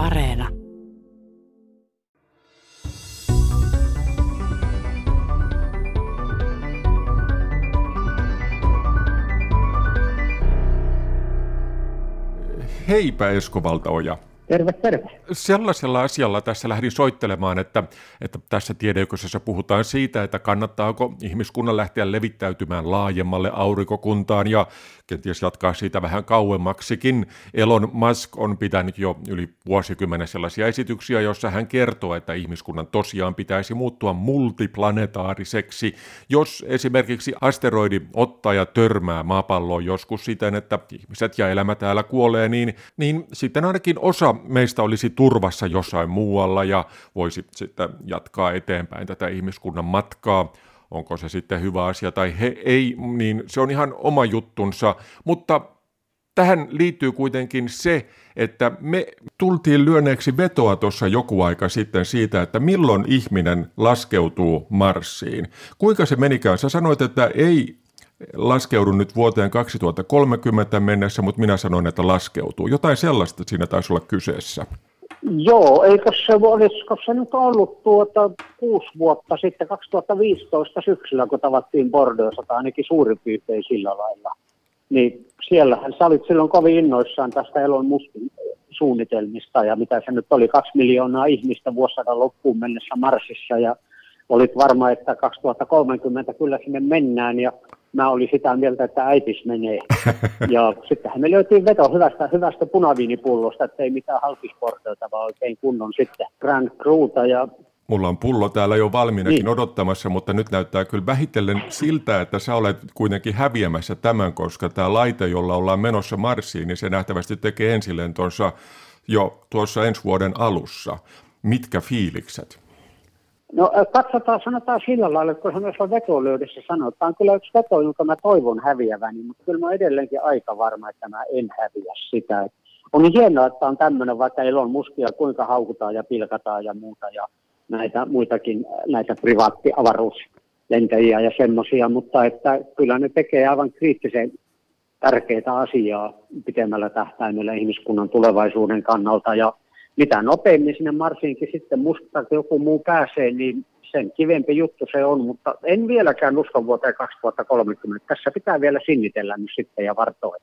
Areena. Heipä Esko Valtaoja. Terve, terve. Sellaisella asialla tässä lähdin soittelemaan, että, että tässä tiedeykkösessä puhutaan siitä, että kannattaako ihmiskunnan lähteä levittäytymään laajemmalle aurinkokuntaan ja kenties jatkaa siitä vähän kauemmaksikin. Elon Musk on pitänyt jo yli vuosikymmenen sellaisia esityksiä, joissa hän kertoo, että ihmiskunnan tosiaan pitäisi muuttua multiplanetaariseksi, jos esimerkiksi asteroidi ottaa ja törmää maapalloon joskus siten, että ihmiset ja elämä täällä kuolee, niin, niin sitten ainakin osa meistä olisi turvassa jossain muualla ja voisi sitten jatkaa eteenpäin tätä ihmiskunnan matkaa onko se sitten hyvä asia tai he, ei, niin se on ihan oma juttunsa, mutta tähän liittyy kuitenkin se, että me tultiin lyöneeksi vetoa tuossa joku aika sitten siitä, että milloin ihminen laskeutuu Marsiin. Kuinka se menikään? Sä sanoit, että ei laskeudu nyt vuoteen 2030 mennessä, mutta minä sanoin, että laskeutuu. Jotain sellaista siinä taisi olla kyseessä. Joo, eikö se, olisiko se nyt ollut tuota kuusi vuotta sitten, 2015 syksyllä, kun tavattiin Bordeauxssa, tai ainakin suurin piirtein sillä lailla. Niin siellähän sä olit silloin kovin innoissaan tästä Elon Muskin suunnitelmista, ja mitä se nyt oli, kaksi miljoonaa ihmistä vuosisadan loppuun mennessä Marsissa, ja olit varma, että 2030 kyllä sinne mennään, ja mä olin sitä mieltä, että äitis menee. Ja sittenhän me löytiin veto hyvästä, hyvästä punaviinipullosta, että ei mitään halkisporteilta, vaan oikein kunnon sitten Grand Cruta ja Mulla on pullo täällä jo valmiinakin niin. odottamassa, mutta nyt näyttää kyllä vähitellen siltä, että sä olet kuitenkin häviämässä tämän, koska tämä laite, jolla ollaan menossa Marsiin, niin se nähtävästi tekee ensilentonsa jo tuossa ensi vuoden alussa. Mitkä fiilikset? No katsotaan, sanotaan sillä lailla, kun sanotaan vetolöydessä sanotaan, kyllä yksi veto, jonka mä toivon häviäväni, mutta kyllä mä olen edelleenkin aika varma, että mä en häviä sitä. On niin hienoa, että on tämmöinen, vaikka Elon Muskia kuinka haukutaan ja pilkataan ja muuta ja näitä muitakin, näitä privaattiavaruuslentäjiä ja semmoisia, mutta että kyllä ne tekee aivan kriittisen tärkeitä asiaa pitemmällä tähtäimellä ihmiskunnan tulevaisuuden kannalta ja mitä nopeammin sinne Marsiinkin sitten musta joku muu pääsee, niin sen kivempi juttu se on, mutta en vieläkään usko vuoteen 2030. Tässä pitää vielä sinnitellä nyt sitten ja vartoa,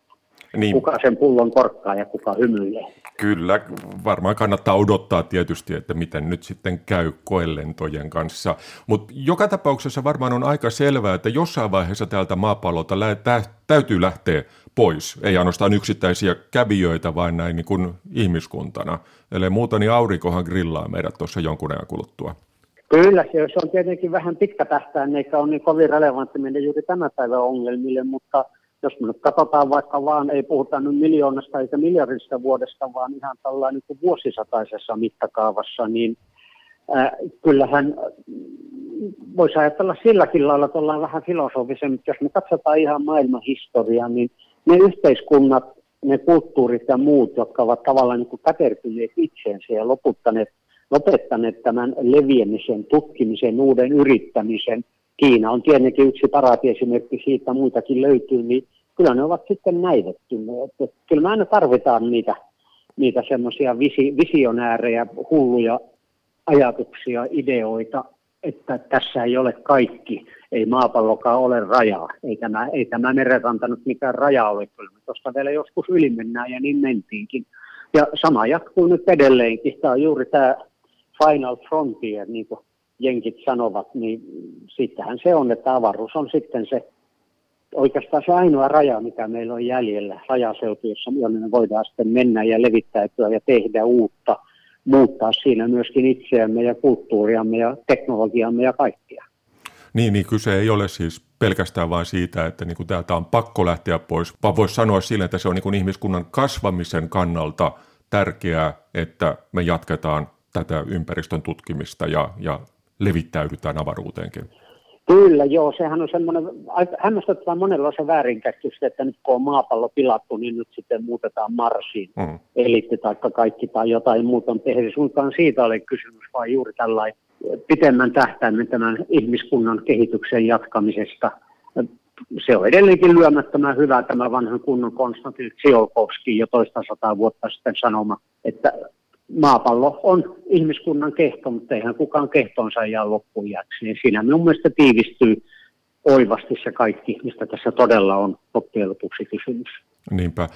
niin. kuka sen pullon korkkaa ja kuka hymyilee. Kyllä, varmaan kannattaa odottaa tietysti, että miten nyt sitten käy koelentojen kanssa. Mutta joka tapauksessa varmaan on aika selvää, että jossain vaiheessa täältä maapallolta lä- tä- täytyy lähteä pois. Ei ainoastaan yksittäisiä kävijöitä, vaan näin niin kuin ihmiskuntana. Eli muuta, niin aurinkohan grillaa meidät tuossa jonkun ajan kuluttua. Kyllä, se on tietenkin vähän pitkä tähtäin, eikä ole niin kovin relevantti mennä juuri tämän päivän ongelmille, mutta jos me nyt katsotaan vaikka vaan, ei puhuta nyt miljoonasta eikä miljardista vuodesta, vaan ihan tällainen niin vuosisataisessa mittakaavassa, niin äh, kyllähän voisi ajatella silläkin lailla, että ollaan vähän filosofisen, mutta jos me katsotaan ihan maailman historiaa, niin ne yhteiskunnat, ne kulttuurit ja muut, jotka ovat tavallaan niin kätertyneet itseensä ja loputtaneet, lopettaneet tämän leviämisen, tutkimisen, uuden yrittämisen. Kiina on tietenkin yksi paraatiesimerkki siitä, muitakin löytyy, niin kyllä ne ovat sitten näivettyneet. Että kyllä me aina tarvitaan niitä, niitä semmoisia visi, visionäärejä, hulluja ajatuksia, ideoita, että tässä ei ole kaikki, ei maapallokaan ole rajaa, ei tämä, ei tämä merenranta nyt mikään raja ole, kyllä tuosta vielä joskus yli mennään ja niin mentiinkin. Ja sama jatkuu nyt edelleenkin, tämä on juuri tämä final frontier, niin kuin jenkit sanovat, niin sittenhän se on, että avaruus on sitten se oikeastaan se ainoa raja, mikä meillä on jäljellä, rajaseutu, jossa me voidaan sitten mennä ja levittäytyä ja tehdä uutta, muuttaa siinä myöskin itseämme ja kulttuuriamme ja teknologiamme ja kaikkia. Niin, niin kyse ei ole siis pelkästään vain siitä, että niin kuin täältä on pakko lähteä pois, vaan voisi sanoa sille, että se on niin kuin ihmiskunnan kasvamisen kannalta tärkeää, että me jatketaan tätä ympäristön tutkimista ja, ja levittäydytään avaruuteenkin. Kyllä, joo. Sehän on semmoinen, hämmästyttävä monella on se väärinkäsitys, että nyt kun on maapallo pilattu, niin nyt sitten muutetaan Marsiin. Mm. Elitti tai kaikki tai jotain muuta on tehdä. Suinkaan siitä ole kysymys, vaan juuri tällainen pitemmän tähtäimen tämän ihmiskunnan kehityksen jatkamisesta. Se on edelleenkin lyömättömän hyvä tämä vanhan kunnon Konstantin Tsiolkovski jo toista sataa vuotta sitten sanoma, että maapallo on ihmiskunnan kehto, mutta eihän kukaan kehtonsa jää loppujaksi. Niin siinä minun mielestä tiivistyy oivasti se kaikki, mistä tässä todella on loppujen lopuksi kysymys. Niinpä.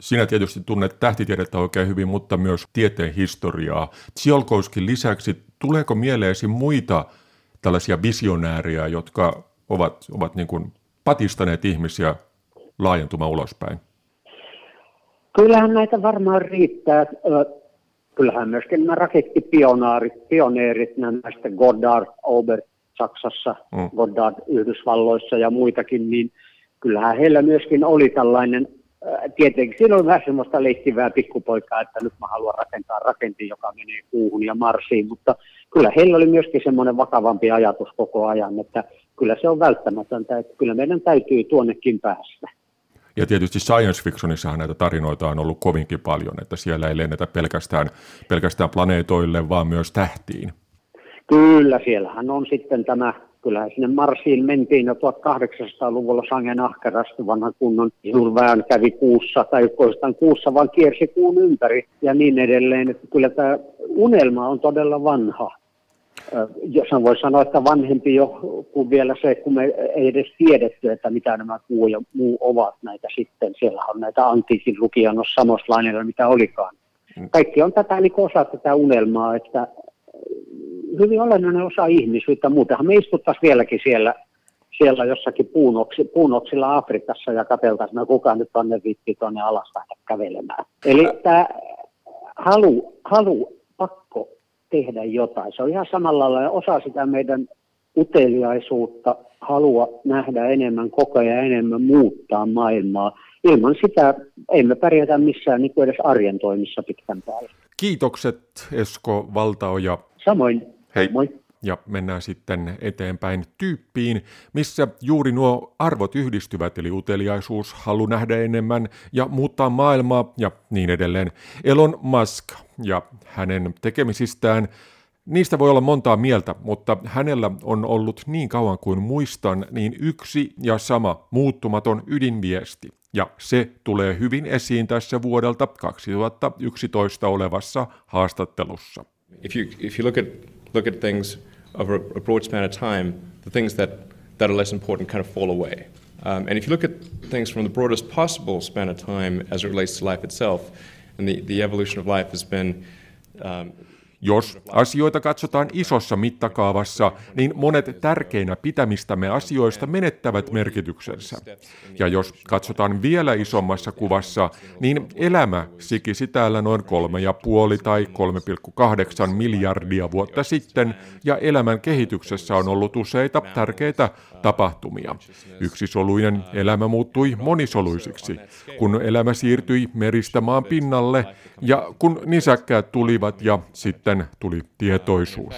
Sinä tietysti tunnet tähtitiedettä oikein hyvin, mutta myös tieteen historiaa. Tsiolkouskin lisäksi, tuleeko mieleesi muita tällaisia visionääriä, jotka ovat, ovat niin kuin patistaneet ihmisiä laajentumaan ulospäin? Kyllähän näitä varmaan riittää. Kyllähän myöskin nämä rakettipioneerit, pioneerit, näistä Goddard, Aubert Saksassa, mm. Goddard Yhdysvalloissa ja muitakin, niin kyllähän heillä myöskin oli tällainen, tietenkin siinä oli vähän semmoista leikkivää pikkupoikaa, että nyt mä haluan rakentaa rakentin, joka menee kuuhun ja Marsiin, mutta kyllä heillä oli myöskin semmoinen vakavampi ajatus koko ajan, että kyllä se on välttämätöntä, että kyllä meidän täytyy tuonnekin päästä. Ja tietysti science fictionissahan näitä tarinoita on ollut kovinkin paljon, että siellä ei lennetä pelkästään, pelkästään planeetoille, vaan myös tähtiin. Kyllä, siellähän on sitten tämä, kyllähän sinne Marsiin mentiin jo 1800-luvulla sangen ahkerasti vanha kunnon Julvään kävi kuussa, tai oikeastaan kuussa, vaan kiersi kuun ympäri ja niin edelleen. Että kyllä tämä unelma on todella vanha jos voi sanoa, että vanhempi jo kuin vielä se, kun me ei edes tiedetty, että mitä nämä kuu ja muu ovat näitä sitten. Siellä on näitä antiikin lukijan samoslainen, mitä olikaan. Mm. Kaikki on tätä niin osa tätä unelmaa, että hyvin olennainen osa ihmisyyttä. Muutenhan me istuttaisiin vieläkin siellä, siellä jossakin puunoksi, puunoksilla Afrikassa ja katseltaisiin, no kuka nyt tonne vitti tuonne alas kävelemään. Eli tämä halu, halu, pakko tehdä jotain. Se on ihan samalla lailla osa sitä meidän uteliaisuutta, halua nähdä enemmän, koko ajan enemmän muuttaa maailmaa. Ilman sitä emme pärjätä missään niin kuin edes arjen toimissa pitkän päälle. Kiitokset Esko Valtaoja. Samoin. Hei. Moi. Ja mennään sitten eteenpäin tyyppiin, missä juuri nuo arvot yhdistyvät, eli uteliaisuus, halu nähdä enemmän ja muuttaa maailmaa ja niin edelleen. Elon Musk ja hänen tekemisistään Niistä voi olla montaa mieltä, mutta hänellä on ollut niin kauan kuin muistan niin yksi ja sama muuttumaton ydinviesti. Ja se tulee hyvin esiin tässä vuodelta 2011 olevassa haastattelussa. If you, if you look, at, look at things over a broad span of time, the things that, that are less important kind of fall away. Um, and if you look at things from the broadest possible span of time as it relates to life itself, and the, the evolution of life has been um, Jos asioita katsotaan isossa mittakaavassa, niin monet tärkeinä pitämistämme asioista menettävät merkityksensä. Ja jos katsotaan vielä isommassa kuvassa, niin elämä sikisi täällä noin 3,5 tai 3,8 miljardia vuotta sitten, ja elämän kehityksessä on ollut useita tärkeitä tapahtumia. Yksisoluinen elämä muuttui monisoluisiksi, kun elämä siirtyi meristä maan pinnalle, ja kun nisäkkäät tulivat ja sitten sitten tuli tietoisuus.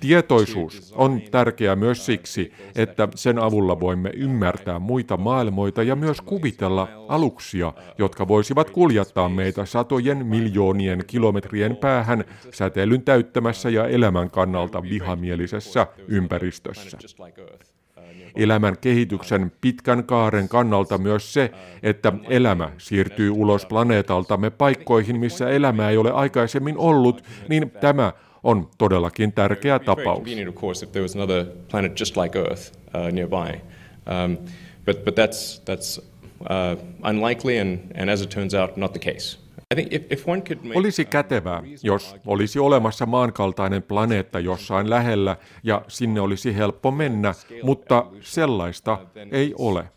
Tietoisuus on tärkeä myös siksi, että sen avulla voimme ymmärtää muita maailmoita ja myös kuvitella aluksia, jotka voisivat kuljettaa meitä satojen miljoonien kilometrien päähän säteilyn täyttämässä ja elämän kannalta vihamielisessä ympäristössä elämän kehityksen pitkän kaaren kannalta myös se, että elämä siirtyy ulos planeetaltamme paikkoihin, missä elämää ei ole aikaisemmin ollut, niin tämä on todellakin tärkeä tapaus. Um, but, but that's, that's uh, unlikely and, and as it turns out, not the case. Olisi kätevää, jos olisi olemassa maankaltainen planeetta jossain lähellä ja sinne olisi helppo mennä, mutta sellaista ei ole.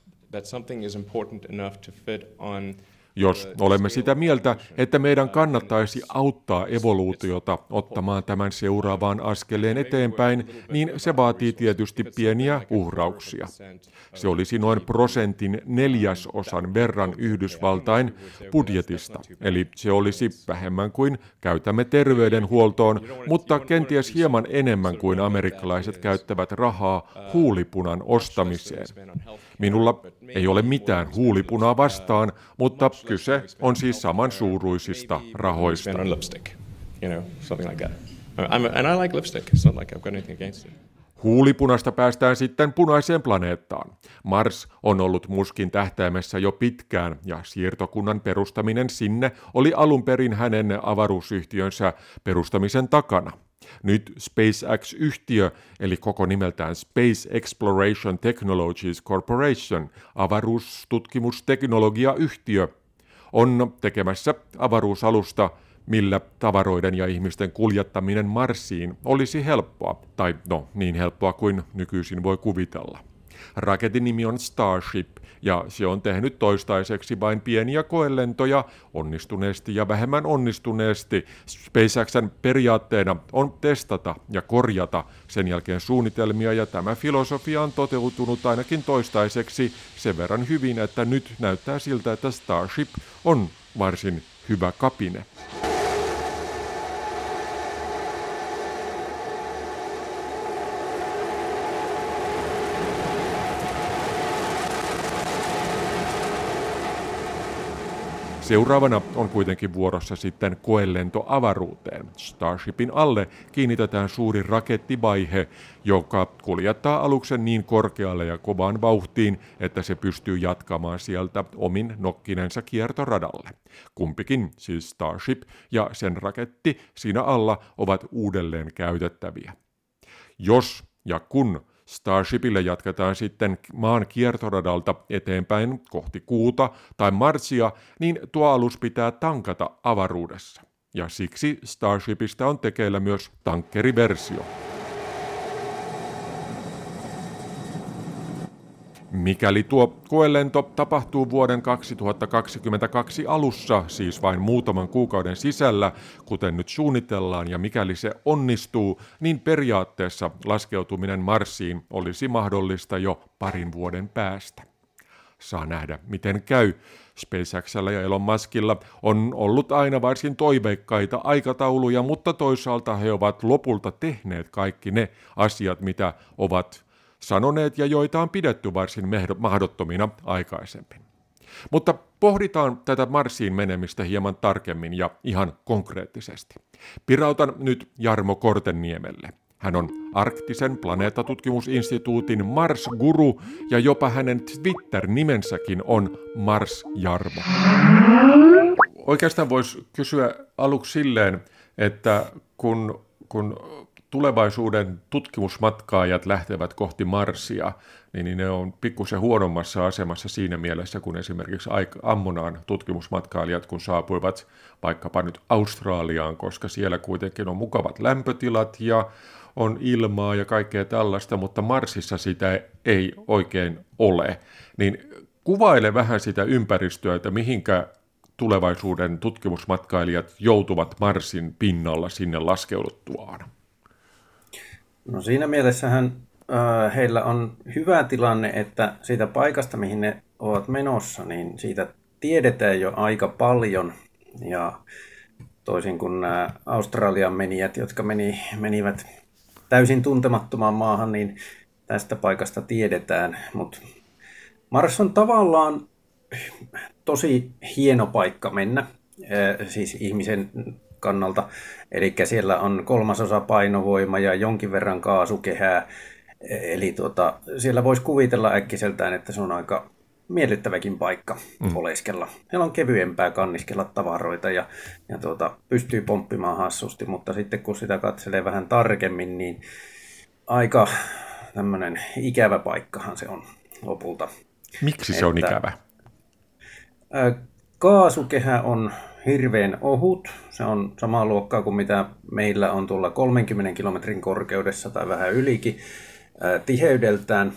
Jos olemme sitä mieltä, että meidän kannattaisi auttaa evoluutiota ottamaan tämän seuraavaan askeleen eteenpäin, niin se vaatii tietysti pieniä uhrauksia. Se olisi noin prosentin neljäsosan verran Yhdysvaltain budjetista, eli se olisi vähemmän kuin käytämme terveydenhuoltoon, mutta kenties hieman enemmän kuin amerikkalaiset käyttävät rahaa huulipunan ostamiseen. Minulla ei ole mitään huulipunaa vastaan, mutta kyse on siis samansuuruisista rahoista. Huulipunasta päästään sitten punaiseen planeettaan. Mars on ollut muskin tähtäimessä jo pitkään ja siirtokunnan perustaminen sinne oli alun perin hänen avaruusyhtiönsä perustamisen takana. Nyt SpaceX-yhtiö, eli koko nimeltään Space Exploration Technologies Corporation, avaruustutkimusteknologiayhtiö, on tekemässä avaruusalusta, millä tavaroiden ja ihmisten kuljettaminen Marsiin olisi helppoa, tai no niin helppoa kuin nykyisin voi kuvitella. Raketin nimi on Starship ja se on tehnyt toistaiseksi vain pieniä koelentoja onnistuneesti ja vähemmän onnistuneesti. SpaceXn periaatteena on testata ja korjata sen jälkeen suunnitelmia ja tämä filosofia on toteutunut ainakin toistaiseksi sen verran hyvin, että nyt näyttää siltä, että Starship on varsin hyvä kapine. Seuraavana on kuitenkin vuorossa sitten koelento avaruuteen. Starshipin alle kiinnitetään suuri rakettivaihe, joka kuljettaa aluksen niin korkealle ja kovaan vauhtiin, että se pystyy jatkamaan sieltä omin nokkinensa kiertoradalle. Kumpikin, siis Starship ja sen raketti siinä alla, ovat uudelleen käytettäviä. Jos ja kun Starshipille jatketaan sitten maan kiertoradalta eteenpäin kohti kuuta tai Marsia, niin tuo alus pitää tankata avaruudessa. Ja siksi Starshipista on tekeillä myös tankkeriversio. Mikäli tuo koelento tapahtuu vuoden 2022 alussa, siis vain muutaman kuukauden sisällä, kuten nyt suunnitellaan, ja mikäli se onnistuu, niin periaatteessa laskeutuminen Marsiin olisi mahdollista jo parin vuoden päästä. Saa nähdä, miten käy. SpaceXllä ja Elon Muskilla on ollut aina varsin toiveikkaita aikatauluja, mutta toisaalta he ovat lopulta tehneet kaikki ne asiat, mitä ovat sanoneet ja joita on pidetty varsin mahdottomina aikaisemmin. Mutta pohditaan tätä Marsiin menemistä hieman tarkemmin ja ihan konkreettisesti. Pirautan nyt Jarmo Kortenniemelle. Hän on arktisen planeetatutkimusinstituutin Mars-guru ja jopa hänen Twitter-nimensäkin on Mars Jarmo. Oikeastaan voisi kysyä aluksi silleen, että kun, kun tulevaisuuden tutkimusmatkaajat lähtevät kohti Marsia, niin ne on pikkusen huonommassa asemassa siinä mielessä kuin esimerkiksi ammunaan tutkimusmatkailijat, kun saapuivat vaikkapa nyt Australiaan, koska siellä kuitenkin on mukavat lämpötilat ja on ilmaa ja kaikkea tällaista, mutta Marsissa sitä ei oikein ole. Niin kuvaile vähän sitä ympäristöä, että mihinkä tulevaisuuden tutkimusmatkailijat joutuvat Marsin pinnalla sinne laskeuduttuaan. No siinä mielessähän äh, heillä on hyvä tilanne, että siitä paikasta, mihin ne ovat menossa, niin siitä tiedetään jo aika paljon. Ja toisin kuin nämä Australian menijät, jotka meni, menivät täysin tuntemattomaan maahan, niin tästä paikasta tiedetään. Mutta Mars on tavallaan tosi hieno paikka mennä, äh, siis ihmisen kannalta. Eli siellä on kolmasosa painovoima ja jonkin verran kaasukehää. Eli tuota, siellä voisi kuvitella äkkiseltään, että se on aika miellyttäväkin paikka mm. oleskella. Siellä on kevyempää kanniskella tavaroita ja, ja tuota, pystyy pomppimaan hassusti, mutta sitten kun sitä katselee vähän tarkemmin, niin aika tämmöinen ikävä paikkahan se on lopulta. Miksi se on että, ikävä? Kaasukehä on hirveän ohut. Se on samaa luokkaa kuin mitä meillä on tuolla 30 kilometrin korkeudessa tai vähän ylikin tiheydeltään.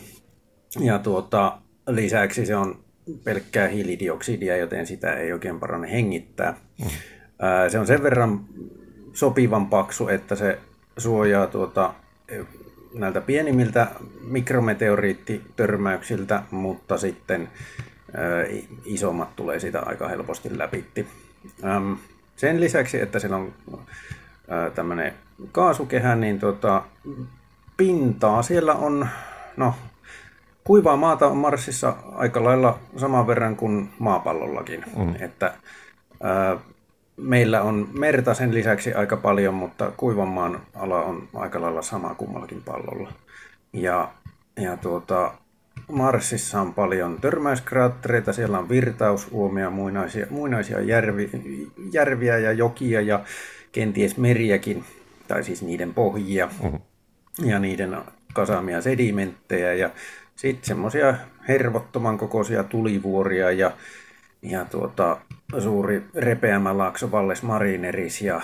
Ja tuota, lisäksi se on pelkkää hiilidioksidia, joten sitä ei oikein parane hengittää. Mm. Se on sen verran sopivan paksu, että se suojaa tuota, näiltä pienimmiltä mikrometeoriittitörmäyksiltä, mutta sitten isommat tulee sitä aika helposti läpitti. Ähm, sen lisäksi, että siellä on äh, tämmöinen kaasukehä, niin tota, pintaa siellä on, no kuivaa maata on Marsissa aika lailla saman verran kuin maapallollakin. Mm. Että, äh, meillä on merta sen lisäksi aika paljon, mutta kuivan maan ala on aika lailla sama kummallakin pallolla. Ja, ja tuota, Marsissa on paljon törmäyskraattereita, siellä on virtausuomia, muinaisia, muinaisia järvi, järviä ja jokia ja kenties meriäkin, tai siis niiden pohjia uh-huh. ja niiden kasaamia sedimenttejä ja sitten semmoisia hervottoman kokoisia tulivuoria ja, ja tuota, suuri repeämä laakso Valles Marineris ja,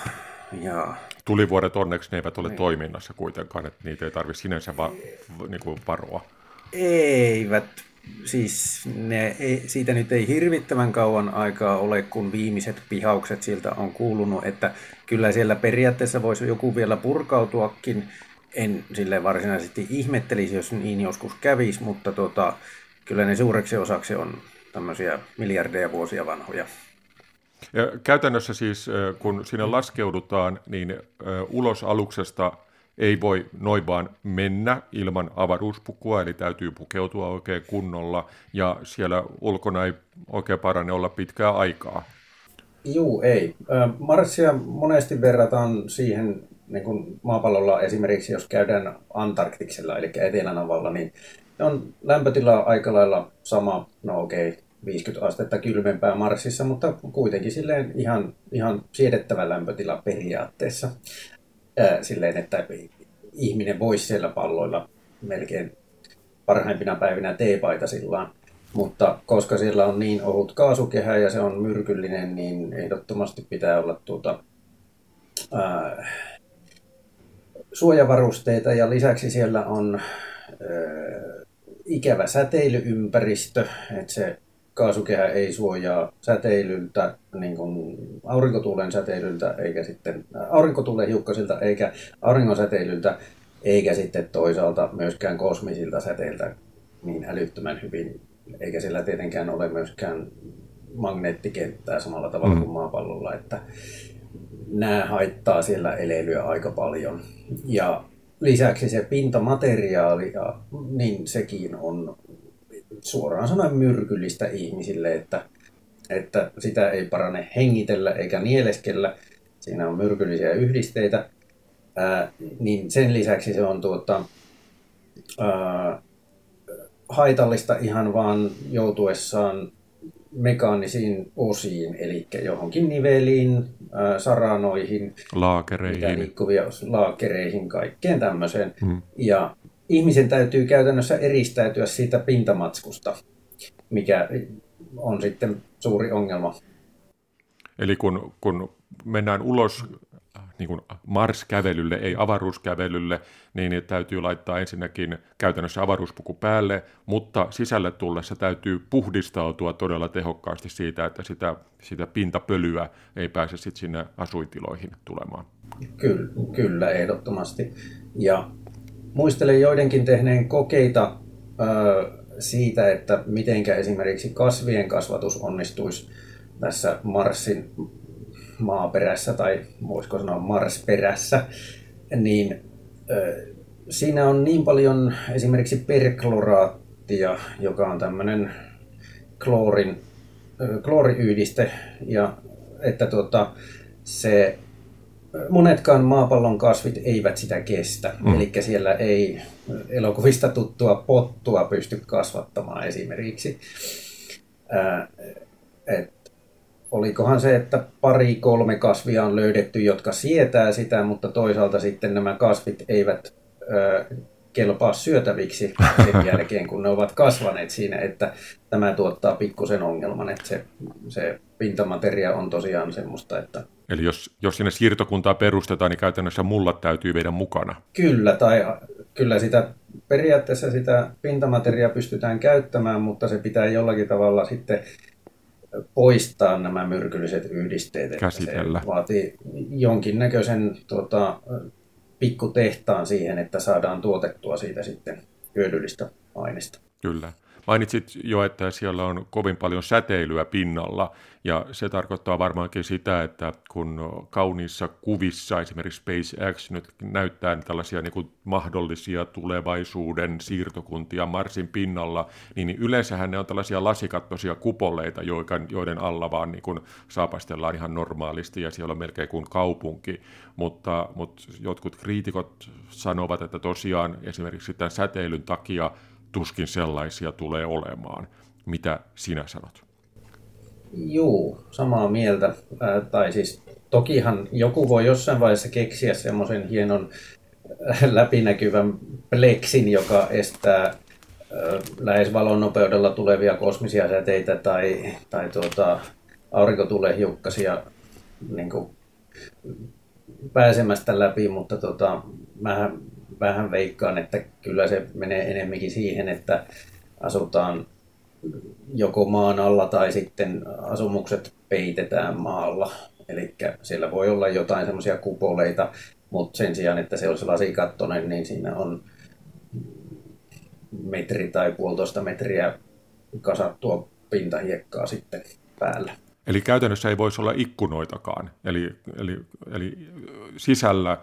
ja Tulivuoret onneksi ne eivät ole niin. toiminnassa kuitenkaan, että niitä ei tarvitse sinänsä va, niin kuin varoa. Eivät. Siis ne, siitä nyt ei hirvittävän kauan aikaa ole, kun viimeiset pihaukset siltä on kuulunut, että kyllä siellä periaatteessa voisi joku vielä purkautuakin. En sille varsinaisesti ihmettelisi, jos niin joskus kävisi, mutta tota, kyllä ne suureksi osaksi on tämmöisiä miljardeja vuosia vanhoja. Ja käytännössä siis, kun sinne laskeudutaan, niin ulos aluksesta ei voi noin vaan mennä ilman avaruuspukua, eli täytyy pukeutua oikein kunnolla, ja siellä ulkona ei oikein parane olla pitkää aikaa. Juu, ei. Marsia monesti verrataan siihen, niin kuin maapallolla esimerkiksi, jos käydään Antarktiksella, eli Etelänavalla, niin on lämpötila aika lailla sama, no okei, okay, 50 astetta kylmempää Marsissa, mutta kuitenkin silleen ihan, ihan siedettävä lämpötila periaatteessa. Ää, silleen, että ihminen voisi siellä palloilla melkein parhaimpina päivinä teepaitasilla. Mutta koska siellä on niin ohut kaasukehä ja se on myrkyllinen, niin ehdottomasti pitää olla tuota, ää, suojavarusteita ja lisäksi siellä on ää, ikävä säteilyympäristö, että se kaasukehä ei suojaa säteilyltä, niin kuin aurinkotuulen säteilyltä, eikä sitten aurinkotuulen hiukkasilta, eikä auringon säteilyltä, eikä sitten toisaalta myöskään kosmisilta säteiltä niin älyttömän hyvin, eikä sillä tietenkään ole myöskään magneettikenttää samalla tavalla mm. kuin maapallolla, että nämä haittaa siellä eleilyä aika paljon. Ja lisäksi se pintamateriaali, niin sekin on suoraan sanoen myrkyllistä ihmisille, että, että sitä ei parane hengitellä eikä nieleskellä. Siinä on myrkyllisiä yhdisteitä. Ää, niin sen lisäksi se on tuota, ää, haitallista ihan vaan joutuessaan mekaanisiin osiin, eli johonkin niveliin, ää, saranoihin, laakereihin, liikkuvia laakereihin, kaikkeen tämmöiseen. Hmm. Ja ihmisen täytyy käytännössä eristäytyä siitä pintamatskusta, mikä on sitten suuri ongelma. Eli kun, kun mennään ulos niin kuin Mars-kävelylle, ei avaruuskävelylle, niin täytyy laittaa ensinnäkin käytännössä avaruuspuku päälle, mutta sisälle tullessa täytyy puhdistautua todella tehokkaasti siitä, että sitä, sitä pintapölyä ei pääse sitten sinne asuintiloihin tulemaan. Kyllä, kyllä ehdottomasti. Ja muistelen joidenkin tehneen kokeita ö, siitä, että miten esimerkiksi kasvien kasvatus onnistuisi tässä Marsin maaperässä tai voisiko sanoa Marsperässä, niin ö, siinä on niin paljon esimerkiksi perkloraattia, joka on tämmöinen kloorin, klooriyhdiste, ja että tuota, se monetkaan maapallon kasvit eivät sitä kestä. Mm. Eli siellä ei elokuvista tuttua pottua pysty kasvattamaan esimerkiksi. Ää, et, olikohan se, että pari-kolme kasvia on löydetty, jotka sietää sitä, mutta toisaalta sitten nämä kasvit eivät ää, kelpaa syötäviksi sen jälkeen, kun ne ovat kasvaneet siinä, että tämä tuottaa pikkusen ongelman, että se, se pintamateria on tosiaan semmoista, että Eli jos, jos sinne siirtokuntaa perustetaan, niin käytännössä mullat täytyy viedä mukana. Kyllä, tai kyllä sitä periaatteessa sitä pintamateriaa pystytään käyttämään, mutta se pitää jollakin tavalla sitten poistaa nämä myrkylliset yhdisteet. Käsitellä. Se vaatii jonkinnäköisen tota, pikkutehtaan siihen, että saadaan tuotettua siitä sitten hyödyllistä aineesta. Kyllä. Mainitsit jo, että siellä on kovin paljon säteilyä pinnalla, ja se tarkoittaa varmaankin sitä, että kun kauniissa kuvissa esimerkiksi SpaceX nyt näyttää tällaisia niin kuin mahdollisia tulevaisuuden siirtokuntia Marsin pinnalla, niin yleensähän ne on tällaisia lasikattoisia kupoleita, joiden alla vaan niin kuin saapastellaan ihan normaalisti, ja siellä on melkein kuin kaupunki, mutta, mutta jotkut kriitikot sanovat, että tosiaan esimerkiksi tämän säteilyn takia tuskin sellaisia tulee olemaan. Mitä sinä sanot? Juu, samaa mieltä. Äh, tai siis tokihan joku voi jossain vaiheessa keksiä semmoisen hienon äh, läpinäkyvän pleksin, joka estää äh, lähes valon nopeudella tulevia kosmisia säteitä tai, tai tuota, aurinkotulehiukkasia niin kuin pääsemästä läpi, mutta tota, mä vähän veikkaan, että kyllä se menee enemmänkin siihen, että asutaan joko maan alla tai sitten asumukset peitetään maalla. Eli siellä voi olla jotain semmoisia kupoleita, mutta sen sijaan, että se olisi lasikattonen, niin siinä on metri tai puolitoista metriä kasattua pintahiekkaa sitten päällä. Eli käytännössä ei voisi olla ikkunoitakaan, eli, eli, eli sisällä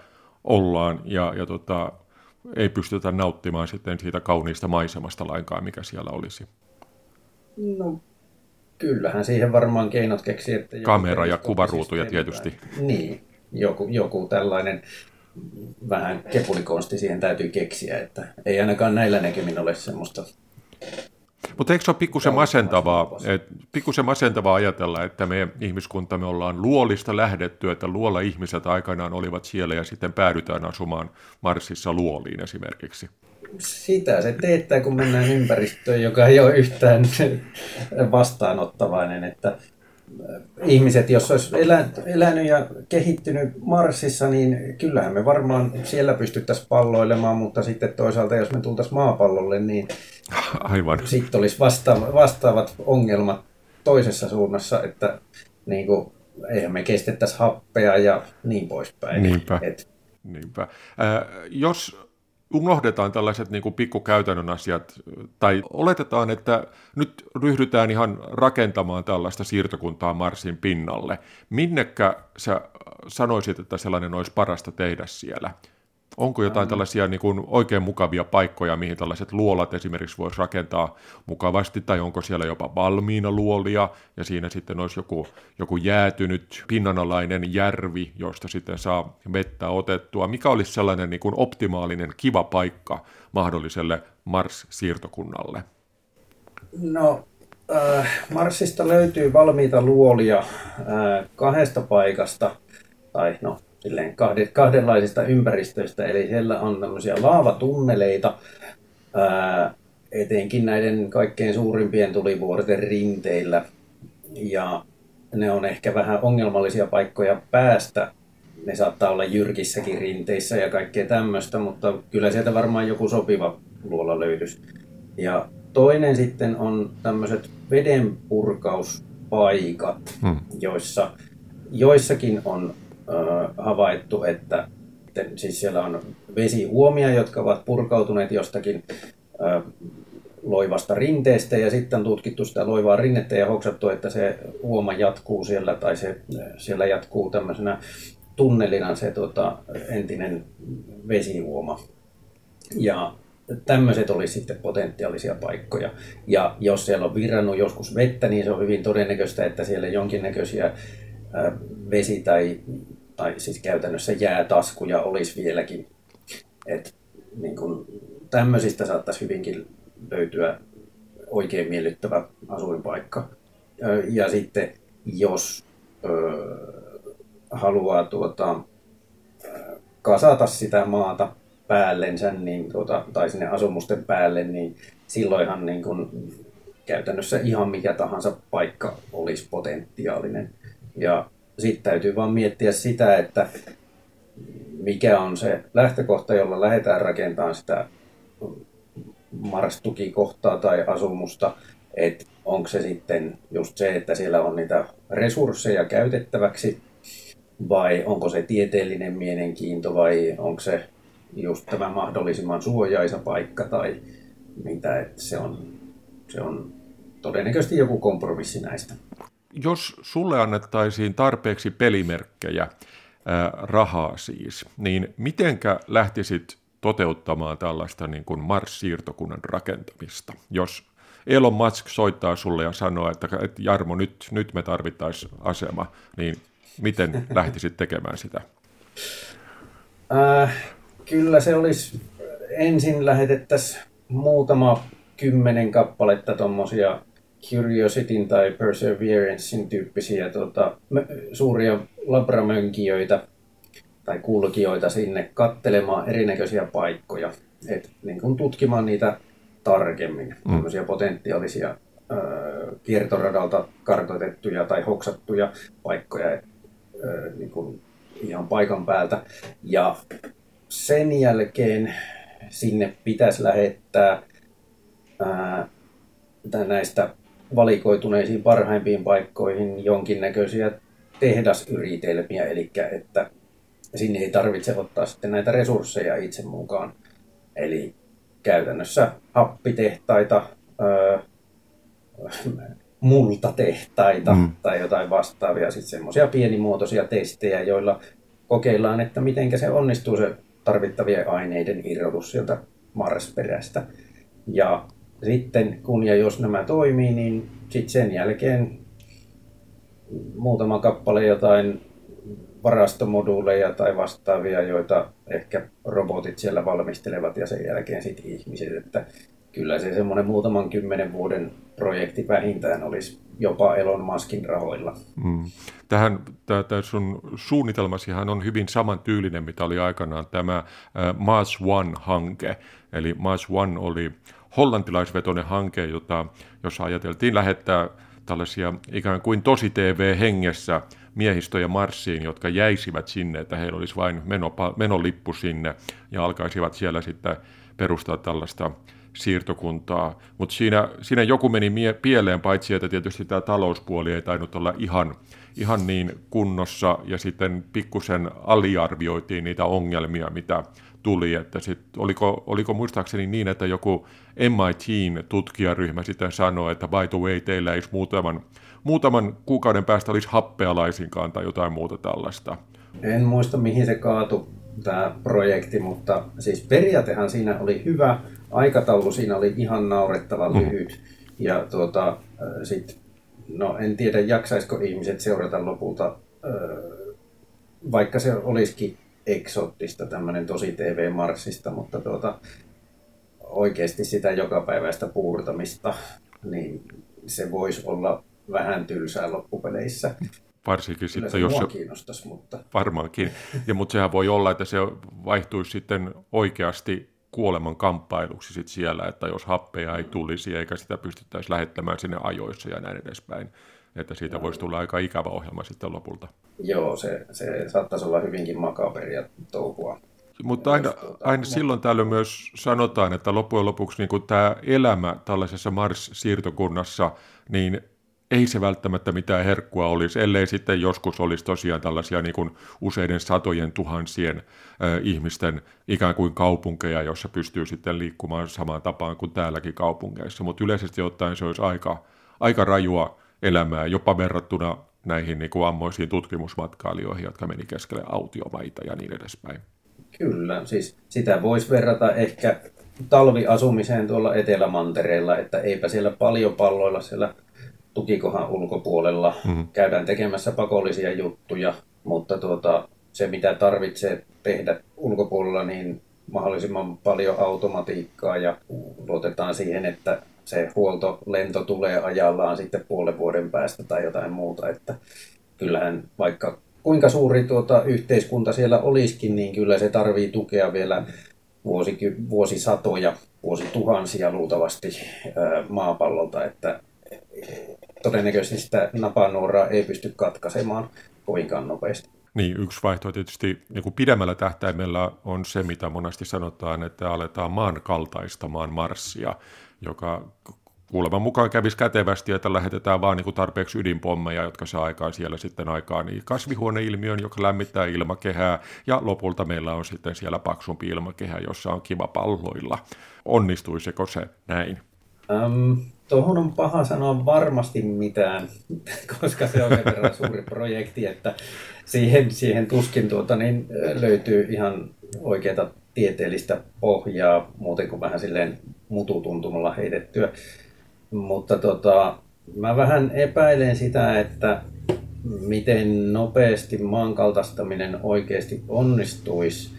ollaan ja, ja tota, pystytä nauttimaan sitten siitä kauniista maisemasta lainkaan, mikä siellä olisi. No, kyllähän siihen varmaan keinot keksi. Että Kamera ja kuvaruutuja tietysti. Niin, joku, joku tällainen vähän kepulikonsti siihen täytyy keksiä, että ei ainakaan näillä näkymin ole semmoista mutta eikö se ole pikkusen masentavaa, et, pikkusen masentavaa ajatella, että me ihmiskuntamme ollaan luolista lähdetty, että luola ihmiset aikanaan olivat siellä ja sitten päädytään asumaan Marsissa luoliin esimerkiksi? Sitä se teettää, kun mennään ympäristöön, joka ei ole yhtään vastaanottavainen, että ihmiset, jos olisi elänyt ja kehittynyt Marsissa, niin kyllähän me varmaan siellä pystyttäisiin palloilemaan, mutta sitten toisaalta, jos me tultaisiin maapallolle, niin Aivan. sitten olisi vastaava, vastaavat ongelmat toisessa suunnassa, että niin kuin, eihän me kestettäisi happea ja niin poispäin. Niinpä. Et, Niinpä. Äh, jos unohdetaan tällaiset niin kuin pikkukäytännön asiat, tai oletetaan, että nyt ryhdytään ihan rakentamaan tällaista siirtokuntaa Marsin pinnalle. Minnekä sä sanoisit, että sellainen olisi parasta tehdä siellä? Onko jotain tällaisia niin kuin oikein mukavia paikkoja, mihin tällaiset luolat esimerkiksi voisi rakentaa mukavasti, tai onko siellä jopa valmiina luolia, ja siinä sitten olisi joku, joku jäätynyt pinnanalainen järvi, josta sitten saa vettä otettua. Mikä olisi sellainen niin kuin optimaalinen kiva paikka mahdolliselle Mars-siirtokunnalle? No, äh, Marsista löytyy valmiita luolia äh, kahdesta paikasta, tai no silleen kahdenlaisista ympäristöistä, eli siellä on tämmöisiä laavatunneleita, ää, etenkin näiden kaikkein suurimpien tulivuorten rinteillä, ja ne on ehkä vähän ongelmallisia paikkoja päästä. Ne saattaa olla jyrkissäkin rinteissä ja kaikkea tämmöistä, mutta kyllä sieltä varmaan joku sopiva luola löytyisi. Ja toinen sitten on tämmöiset vedenpurkauspaikat, hmm. joissa joissakin on havaittu, että siis siellä on vesiuomia, jotka ovat purkautuneet jostakin loivasta rinteestä ja sitten on tutkittu sitä loivaa rinnettä ja hoksattu, että se uoma jatkuu siellä tai se, siellä jatkuu tämmöisenä tunnelina se tota, entinen vesiuoma. Ja tämmöiset olisi sitten potentiaalisia paikkoja. Ja jos siellä on virrannut joskus vettä, niin se on hyvin todennäköistä, että siellä jonkinnäköisiä vesi- tai tai siis käytännössä jäätaskuja olisi vieläkin. Et, niin kun, tämmöisistä saattaisi hyvinkin löytyä oikein miellyttävä asuinpaikka. Ja sitten jos ö, haluaa tuota, kasata sitä maata päällensä niin, tuota, tai sinne asumusten päälle, niin silloinhan niin kun, käytännössä ihan mikä tahansa paikka olisi potentiaalinen. Ja sitten täytyy vaan miettiä sitä, että mikä on se lähtökohta, jolla lähdetään rakentamaan sitä Mars-tukikohtaa tai asumusta, että onko se sitten just se, että siellä on niitä resursseja käytettäväksi, vai onko se tieteellinen mielenkiinto, vai onko se just tämä mahdollisimman suojaisa paikka, tai mitä, että se on se on todennäköisesti joku kompromissi näistä. Jos sulle annettaisiin tarpeeksi pelimerkkejä, ää, rahaa siis, niin mitenkä lähtisit toteuttamaan tällaista niin kuin Mars-siirtokunnan rakentamista, jos Elon Musk soittaa sulle ja sanoo, että, että Jarmo, nyt, nyt me tarvittaisiin asema, niin miten lähtisit tekemään sitä? Äh, kyllä se olisi, ensin lähetettäisiin muutama kymmenen kappaletta tuommoisia Curiosityn tai Perseverancein tyyppisiä tota, suuria labramönkijöitä tai kulkijoita sinne kattelemaan erinäköisiä paikkoja, et, niin kuin tutkimaan niitä tarkemmin, mm. potentiaalisia ö, kiertoradalta kartoitettuja tai hoksattuja paikkoja ö, niin kuin ihan paikan päältä. Ja sen jälkeen sinne pitäisi lähettää ää, näistä valikoituneisiin parhaimpiin paikkoihin jonkinnäköisiä tehdasyritelmiä, eli että sinne ei tarvitse ottaa sitten näitä resursseja itse mukaan. Eli käytännössä happitehtaita, öö, multatehtaita mm. tai jotain vastaavia, sitten semmoisia pienimuotoisia testejä, joilla kokeillaan, että miten se onnistuu se tarvittavien aineiden irrotus sieltä Marsperästä. Ja sitten kun ja jos nämä toimii, niin sitten sen jälkeen muutama kappale jotain varastomoduuleja tai vastaavia, joita ehkä robotit siellä valmistelevat ja sen jälkeen sitten ihmiset. Että kyllä se semmoinen muutaman kymmenen vuoden projekti vähintään olisi jopa Elon Muskin rahoilla. Mm. Tähän tämä sun suunnitelmasihan on hyvin samantyylinen, mitä oli aikanaan tämä Mars One-hanke. Eli Mars One oli hollantilaisvetoinen hanke, jota, jossa ajateltiin lähettää tällaisia ikään kuin tosi TV-hengessä miehistöjä Marsiin, jotka jäisivät sinne, että heillä olisi vain menopa, menolippu sinne ja alkaisivat siellä sitten perustaa tällaista siirtokuntaa. Mutta siinä, siinä joku meni mie- pieleen, paitsi että tietysti tämä talouspuoli ei tainnut olla ihan, ihan niin kunnossa, ja sitten pikkusen aliarvioitiin niitä ongelmia, mitä tuli. Että sit, oliko, oliko muistaakseni niin, että joku MITin tutkijaryhmä sitten sanoi, että by the way, teillä ei muutaman, muutaman kuukauden päästä olisi happealaisinkaan tai jotain muuta tällaista. En muista, mihin se kaatui tämä projekti, mutta siis periaatehan siinä oli hyvä, aikataulu siinä oli ihan naurettavan mm. lyhyt. Ja tuota, sit, no en tiedä jaksaisiko ihmiset seurata lopulta, vaikka se olisikin eksottista, tämmöinen tosi TV-marssista, mutta tuota, oikeasti sitä jokapäiväistä puurtamista, niin se voisi olla vähän tylsää loppupeleissä. Varsinkin sitten, jos se kiinnostaisi, mutta... Varmaankin. Ja, mutta sehän voi olla, että se vaihtuisi sitten oikeasti kuoleman kamppailuksi sit siellä, että jos happeja ei tulisi eikä sitä pystyttäisi lähettämään sinne ajoissa ja näin edespäin. Että siitä voisi tulla aika ikävä ohjelma sitten lopulta. Joo, se, se saattaisi olla hyvinkin makaberia touhua. Mutta aina, aina silloin tällöin myös sanotaan, että loppujen lopuksi niin tämä elämä tällaisessa Mars-siirtokunnassa, niin ei se välttämättä mitään herkkua olisi, ellei sitten joskus olisi tosiaan tällaisia niin kuin useiden satojen tuhansien ihmisten ikään kuin kaupunkeja, jossa pystyy sitten liikkumaan samaan tapaan kuin täälläkin kaupungeissa. Mutta yleisesti ottaen se olisi aika, aika rajua elämää, jopa verrattuna näihin niin kuin ammoisiin tutkimusmatkailijoihin, jotka meni keskelle autiomaita ja niin edespäin. Kyllä, siis sitä voisi verrata ehkä talviasumiseen tuolla Etelämantereella, että eipä siellä paljon palloilla siellä tukikohan ulkopuolella. Mm. Käydään tekemässä pakollisia juttuja, mutta tuota, se mitä tarvitsee tehdä ulkopuolella, niin mahdollisimman paljon automatiikkaa ja luotetaan siihen, että se huoltolento tulee ajallaan sitten puolen vuoden päästä tai jotain muuta. Että kyllähän vaikka kuinka suuri tuota yhteiskunta siellä olisikin, niin kyllä se tarvii tukea vielä vuosiky, vuosisatoja, vuosituhansia luultavasti maapallolta, että todennäköisesti sitä napanuoraa ei pysty katkaisemaan kovinkaan nopeasti. Niin, yksi vaihtoehto tietysti niin kuin pidemmällä tähtäimellä on se, mitä monesti sanotaan, että aletaan maan kaltaistamaan Marssia, joka kuuleman mukaan kävisi kätevästi, että lähetetään vaan niin tarpeeksi ydinpommeja, jotka saa aikaan siellä sitten aikaan niin kasvihuoneilmiön, joka lämmittää ilmakehää, ja lopulta meillä on sitten siellä paksumpi ilmakehä, jossa on kiva palloilla. Onnistuisiko se näin? Um, Tuohon on paha sanoa varmasti mitään, koska se on sen verran suuri projekti, että siihen, siihen tuskin tuota, niin löytyy ihan oikeaa tieteellistä pohjaa, muuten kuin vähän silleen mututuntumalla heitettyä. Mutta tota, mä vähän epäilen sitä, että miten nopeasti maankaltaistaminen oikeasti onnistuisi,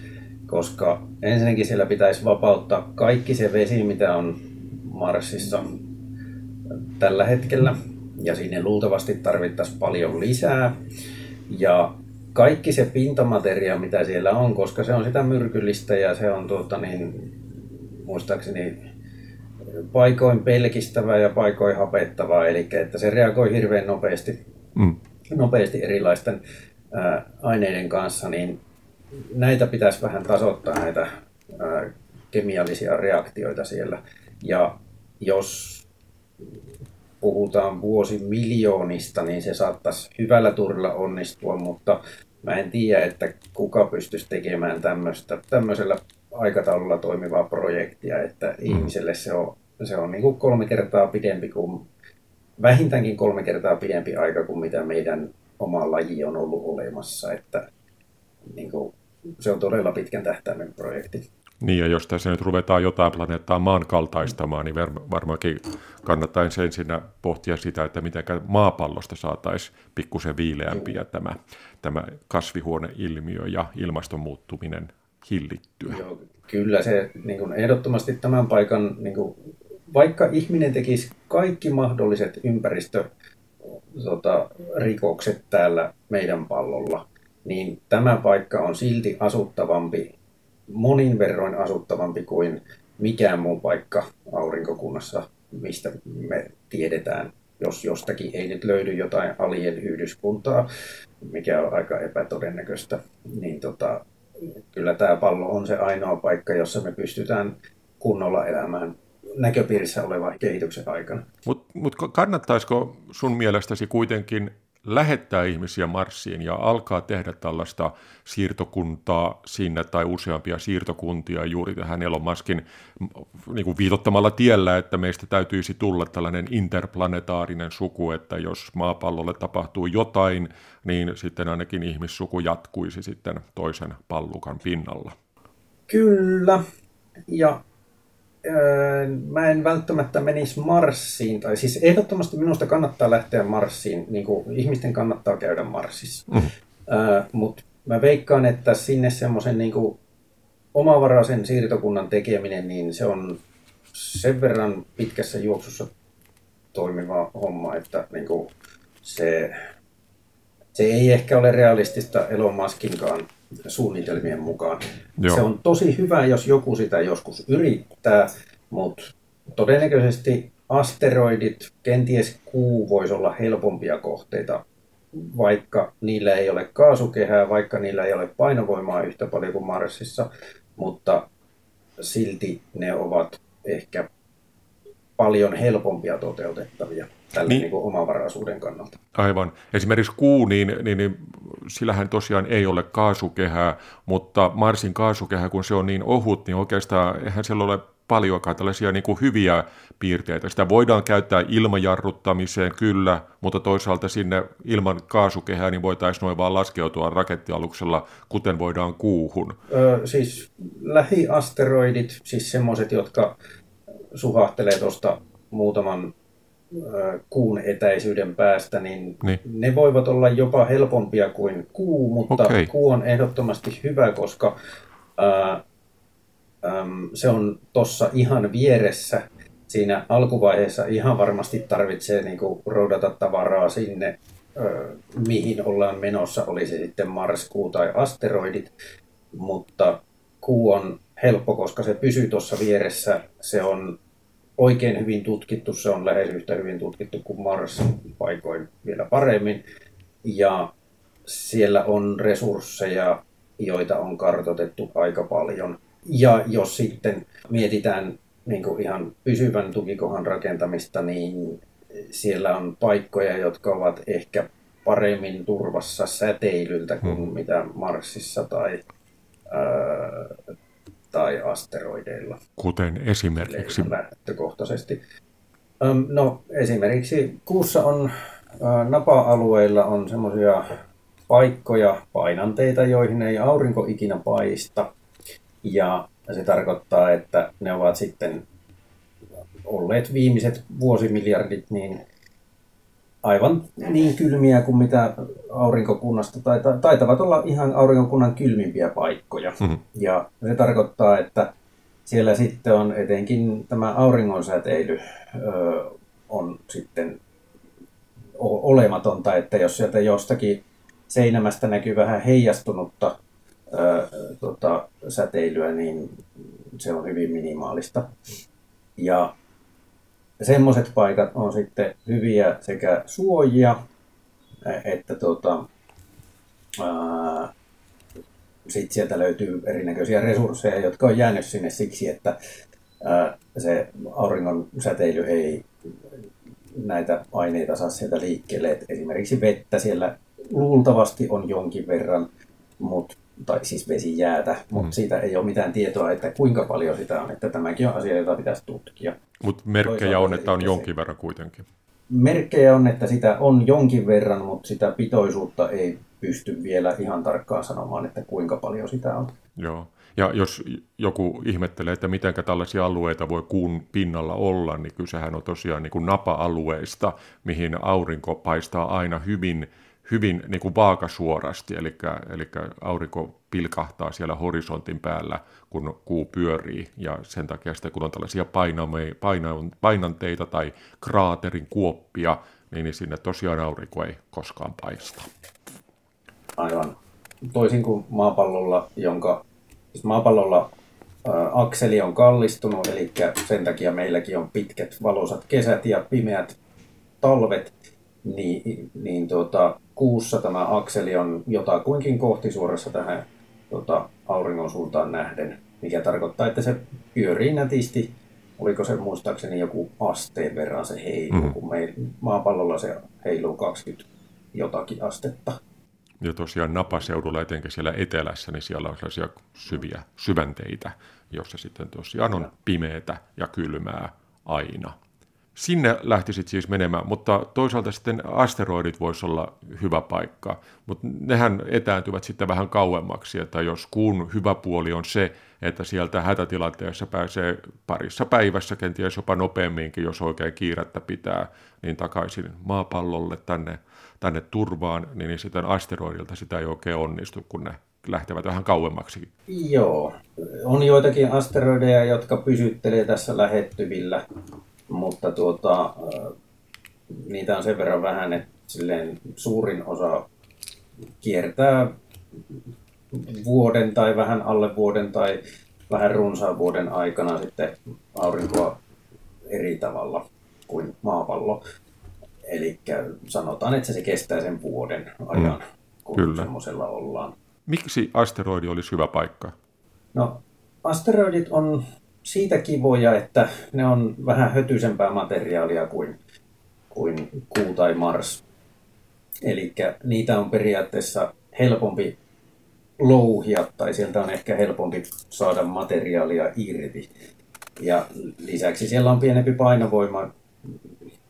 koska ensinnäkin siellä pitäisi vapauttaa kaikki se vesi, mitä on Marsissa tällä hetkellä, ja sinne luultavasti tarvittaisiin paljon lisää. Ja kaikki se pintamateria, mitä siellä on, koska se on sitä myrkyllistä ja se on tuota, niin, muistaakseni paikoin pelkistävää ja paikoin hapettavaa, eli että se reagoi hirveän nopeasti, mm. nopeasti erilaisten ää, aineiden kanssa, niin näitä pitäisi vähän tasoittaa, näitä ää, kemiallisia reaktioita siellä. Ja jos puhutaan vuosimiljoonista, niin se saattaisi hyvällä turilla onnistua, mutta mä en tiedä, että kuka pystyisi tekemään tämmöistä, tämmöisellä aikataululla toimivaa projektia, että mm. ihmiselle se on, se on niin kuin kolme kertaa pidempi kuin, vähintäänkin kolme kertaa pidempi aika kuin mitä meidän oma laji on ollut olemassa, että niin kuin, se on todella pitkän tähtäimen projekti. Niin, ja jos tässä nyt ruvetaan jotain planeettaa maan kaltaistamaan, niin varmaankin kannattaisi ensin pohtia sitä, että miten maapallosta saataisiin pikkusen viileämpiä tämä, tämä kasvihuoneilmiö ja ilmaston muuttuminen hillittyä. Joo, kyllä se niin kuin ehdottomasti tämän paikan, niin kuin, vaikka ihminen tekisi kaikki mahdolliset ympäristörikokset täällä meidän pallolla, niin tämä paikka on silti asuttavampi monin verroin asuttavampi kuin mikään muu paikka aurinkokunnassa, mistä me tiedetään, jos jostakin ei nyt löydy jotain alien-yhdyskuntaa, mikä on aika epätodennäköistä, niin tota, kyllä tämä pallo on se ainoa paikka, jossa me pystytään kunnolla elämään näköpiirissä olevan kehityksen aikana. Mutta mut kannattaisiko sun mielestäsi kuitenkin lähettää ihmisiä Marsiin ja alkaa tehdä tällaista siirtokuntaa sinne tai useampia siirtokuntia juuri tähän Elon Muskin niin kuin viitottamalla tiellä, että meistä täytyisi tulla tällainen interplanetaarinen suku, että jos maapallolle tapahtuu jotain, niin sitten ainakin ihmissuku jatkuisi sitten toisen pallukan pinnalla. Kyllä, ja mä en välttämättä menisi Marsiin, tai siis ehdottomasti minusta kannattaa lähteä Marsiin, niin kuin ihmisten kannattaa käydä Marsissa. Mm. Öö, Mutta mä veikkaan, että sinne semmoisen niin omavaraisen siirtokunnan tekeminen, niin se on sen verran pitkässä juoksussa toimiva homma, että niin kuin se, se ei ehkä ole realistista Elon Muskinkaan suunnitelmien mukaan. Joo. Se on tosi hyvä, jos joku sitä joskus yrittää, mutta todennäköisesti asteroidit, kenties kuu voisi olla helpompia kohteita, vaikka niillä ei ole kaasukehää, vaikka niillä ei ole painovoimaa yhtä paljon kuin Marsissa, mutta silti ne ovat ehkä paljon helpompia toteutettavia tällä niin, niin omavaraisuuden kannalta. Aivan. Esimerkiksi kuu, niin, niin, niin sillähän tosiaan ei ole kaasukehää, mutta Marsin kaasukehä, kun se on niin ohut, niin oikeastaan eihän siellä ole paljonkaan tällaisia niin kuin hyviä piirteitä. Sitä voidaan käyttää ilmajarruttamiseen, kyllä, mutta toisaalta sinne ilman kaasukehää niin voitaisiin noin vaan laskeutua rakettialuksella, kuten voidaan kuuhun. Ö, siis lähiasteroidit, siis semmoiset, jotka suhahtelee tuosta muutaman kuun etäisyyden päästä, niin, niin ne voivat olla jopa helpompia kuin kuu, mutta okay. kuu on ehdottomasti hyvä, koska ää, äm, se on tuossa ihan vieressä. Siinä alkuvaiheessa ihan varmasti tarvitsee niin kuin, roudata tavaraa sinne, ää, mihin ollaan menossa, oli se sitten Mars, kuu tai asteroidit, mutta kuu on helppo, koska se pysyy tuossa vieressä. Se on oikein hyvin tutkittu, se on lähes yhtä hyvin tutkittu kuin Mars paikoin vielä paremmin. Ja siellä on resursseja, joita on kartotettu aika paljon. Ja jos sitten mietitään niin kuin ihan pysyvän tukikohan rakentamista, niin siellä on paikkoja, jotka ovat ehkä paremmin turvassa säteilyltä kuin hmm. mitä Marsissa tai tai asteroideilla. Kuten esimerkiksi. Lähtökohtaisesti. No esimerkiksi kuussa on napa-alueilla on semmoisia paikkoja, painanteita, joihin ei aurinko ikinä paista. Ja se tarkoittaa, että ne ovat sitten olleet viimeiset vuosimiljardit niin aivan niin kylmiä kuin mitä aurinkokunnasta, tai taitavat olla ihan aurinkokunnan kylmimpiä paikkoja. Mm-hmm. Ja se tarkoittaa, että siellä sitten on etenkin tämä auringonsäteily ö, on sitten olematonta, että jos sieltä jostakin seinämästä näkyy vähän heijastunutta ö, tota, säteilyä, niin se on hyvin minimaalista. Ja semmoiset paikat on sitten hyviä sekä suojia, että tota, sitten sieltä löytyy erinäköisiä resursseja, jotka on jäänyt sinne siksi, että ää, se auringon säteily ei näitä aineita saa sieltä liikkeelle. Et esimerkiksi vettä siellä luultavasti on jonkin verran, mut, tai siis vesijäätä, mutta mm. siitä ei ole mitään tietoa, että kuinka paljon sitä on. Että tämäkin on asia, jota pitäisi tutkia. Mutta merkkejä on, että on jonkin verran kuitenkin. Merkkejä on, että sitä on jonkin verran, mutta sitä pitoisuutta ei pysty vielä ihan tarkkaan sanomaan, että kuinka paljon sitä on. Joo. Ja jos joku ihmettelee, että miten tällaisia alueita voi kuun pinnalla olla, niin kysehän on tosiaan niin kuin napa-alueista, mihin aurinko paistaa aina hyvin, hyvin niin kuin vaakasuorasti, eli, eli aurinko pilkahtaa siellä horisontin päällä, kun kuu pyörii, ja sen takia sitten kun on tällaisia painame, painanteita tai kraaterin kuoppia, niin sinne tosiaan aurinko ei koskaan paista. Aivan. Toisin kuin maapallolla, jonka siis maapallolla ää, akseli on kallistunut, eli sen takia meilläkin on pitkät valoisat kesät ja pimeät talvet, niin, niin tuota, kuussa tämä akseli on jotakuinkin kohtisuorassa tähän tuota, auringon suuntaan nähden, mikä tarkoittaa, että se pyörii nätisti. Oliko se muistaakseni joku asteen verran se heilu, mm. kun me, maapallolla se heiluu 20 jotakin astetta. Ja tosiaan napaseudulla, etenkin siellä etelässä, niin siellä on sellaisia syviä syvänteitä, jossa sitten tosiaan on pimeätä ja kylmää aina. Sinne lähtisit siis menemään, mutta toisaalta sitten asteroidit voisi olla hyvä paikka, mutta nehän etääntyvät sitten vähän kauemmaksi, että jos kuun hyvä puoli on se, että sieltä hätätilanteessa pääsee parissa päivässä, kenties jopa nopeamminkin, jos oikein kiirettä pitää, niin takaisin maapallolle tänne, tänne turvaan, niin sitten asteroidilta sitä ei oikein onnistu, kun ne lähtevät vähän kauemmaksi. Joo, on joitakin asteroideja, jotka pysyttelee tässä lähettyvillä mutta tuota, niitä on sen verran vähän, että silleen suurin osa kiertää vuoden tai vähän alle vuoden tai vähän runsaan vuoden aikana sitten aurinkoa eri tavalla kuin maapallo. Eli sanotaan, että se kestää sen vuoden ajan, mm. kun Kyllä. semmoisella ollaan. Miksi asteroidi olisi hyvä paikka? No, asteroidit on siitä kivoja, että ne on vähän hötyisempää materiaalia kuin, kuin kuu tai Mars. Eli niitä on periaatteessa helpompi louhia tai sieltä on ehkä helpompi saada materiaalia irti. Ja lisäksi siellä on pienempi painovoima,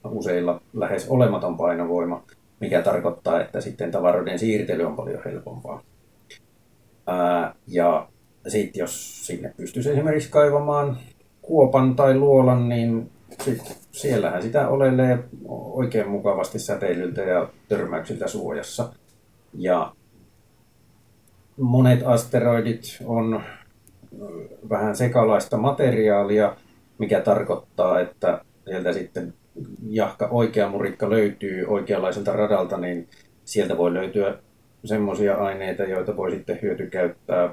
useilla lähes olematon painovoima, mikä tarkoittaa, että sitten tavaroiden siirtely on paljon helpompaa. Ää, ja sitten jos sinne pystyisi esimerkiksi kaivamaan kuopan tai luolan, niin sit siellähän sitä olelee oikein mukavasti säteilyltä ja törmäyksiltä suojassa. Ja monet asteroidit on vähän sekalaista materiaalia, mikä tarkoittaa, että sieltä sitten jahka oikea murikka löytyy oikeanlaiselta radalta, niin sieltä voi löytyä semmoisia aineita, joita voi sitten hyötykäyttää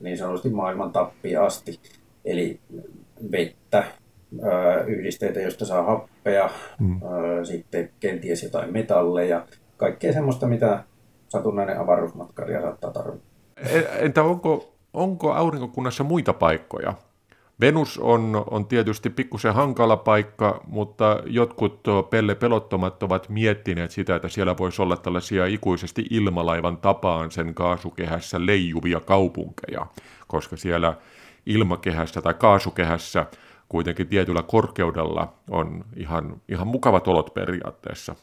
niin sanotusti maailman tappiin asti. Eli vettä, yhdisteitä, joista saa happea, mm. sitten kenties jotain metalleja, kaikkea semmoista, mitä satunnainen avaruusmatkailija saattaa tarvita. Entä onko, onko aurinkokunnassa muita paikkoja, Venus on, on tietysti pikkusen hankala paikka, mutta jotkut pelle pelottomat ovat miettineet sitä, että siellä voisi olla tällaisia ikuisesti ilmalaivan tapaan sen kaasukehässä leijuvia kaupunkeja, koska siellä ilmakehässä tai kaasukehässä kuitenkin tietyllä korkeudella on ihan, ihan mukavat olot periaatteessa.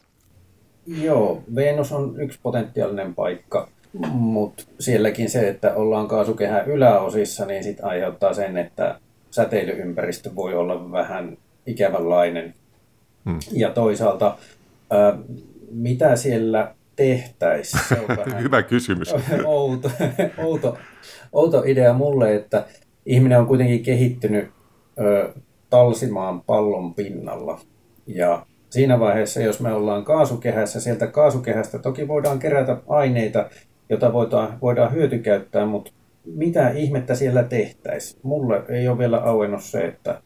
Joo, Venus on yksi potentiaalinen paikka, mutta sielläkin se, että ollaan kaasukehän yläosissa, niin sit aiheuttaa sen, että säteilyympäristö voi olla vähän ikävänlainen. Hmm. Ja toisaalta, ää, mitä siellä tehtäisiin? Hyvä kysymys. Outo, outo, outo idea mulle, että ihminen on kuitenkin kehittynyt ö, talsimaan pallon pinnalla. Ja siinä vaiheessa, jos me ollaan kaasukehässä, sieltä kaasukehästä toki voidaan kerätä aineita, jota voidaan, voidaan hyötykäyttää, mutta mitä ihmettä siellä tehtäisiin? Mulle ei ole vielä auennut se, että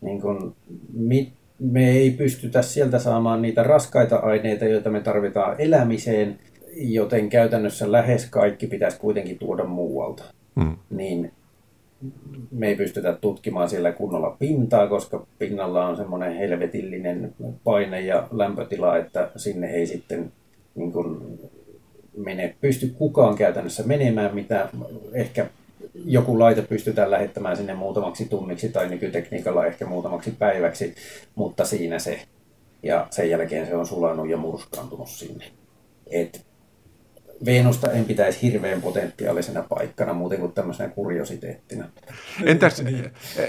niin kun, mit, me ei pystytä sieltä saamaan niitä raskaita aineita, joita me tarvitaan elämiseen, joten käytännössä lähes kaikki pitäisi kuitenkin tuoda muualta. Hmm. Niin me ei pystytä tutkimaan siellä kunnolla pintaa, koska pinnalla on semmoinen helvetillinen paine ja lämpötila, että sinne ei sitten niin kuin mene, pysty kukaan käytännössä menemään, mitä ehkä joku laite pystytään lähettämään sinne muutamaksi tunniksi tai nykytekniikalla ehkä muutamaksi päiväksi, mutta siinä se. Ja sen jälkeen se on sulanut ja murskaantunut sinne. Et Venusta en pitäisi hirveän potentiaalisena paikkana muuten kuin tämmöisenä kuriositeettina. Entäs,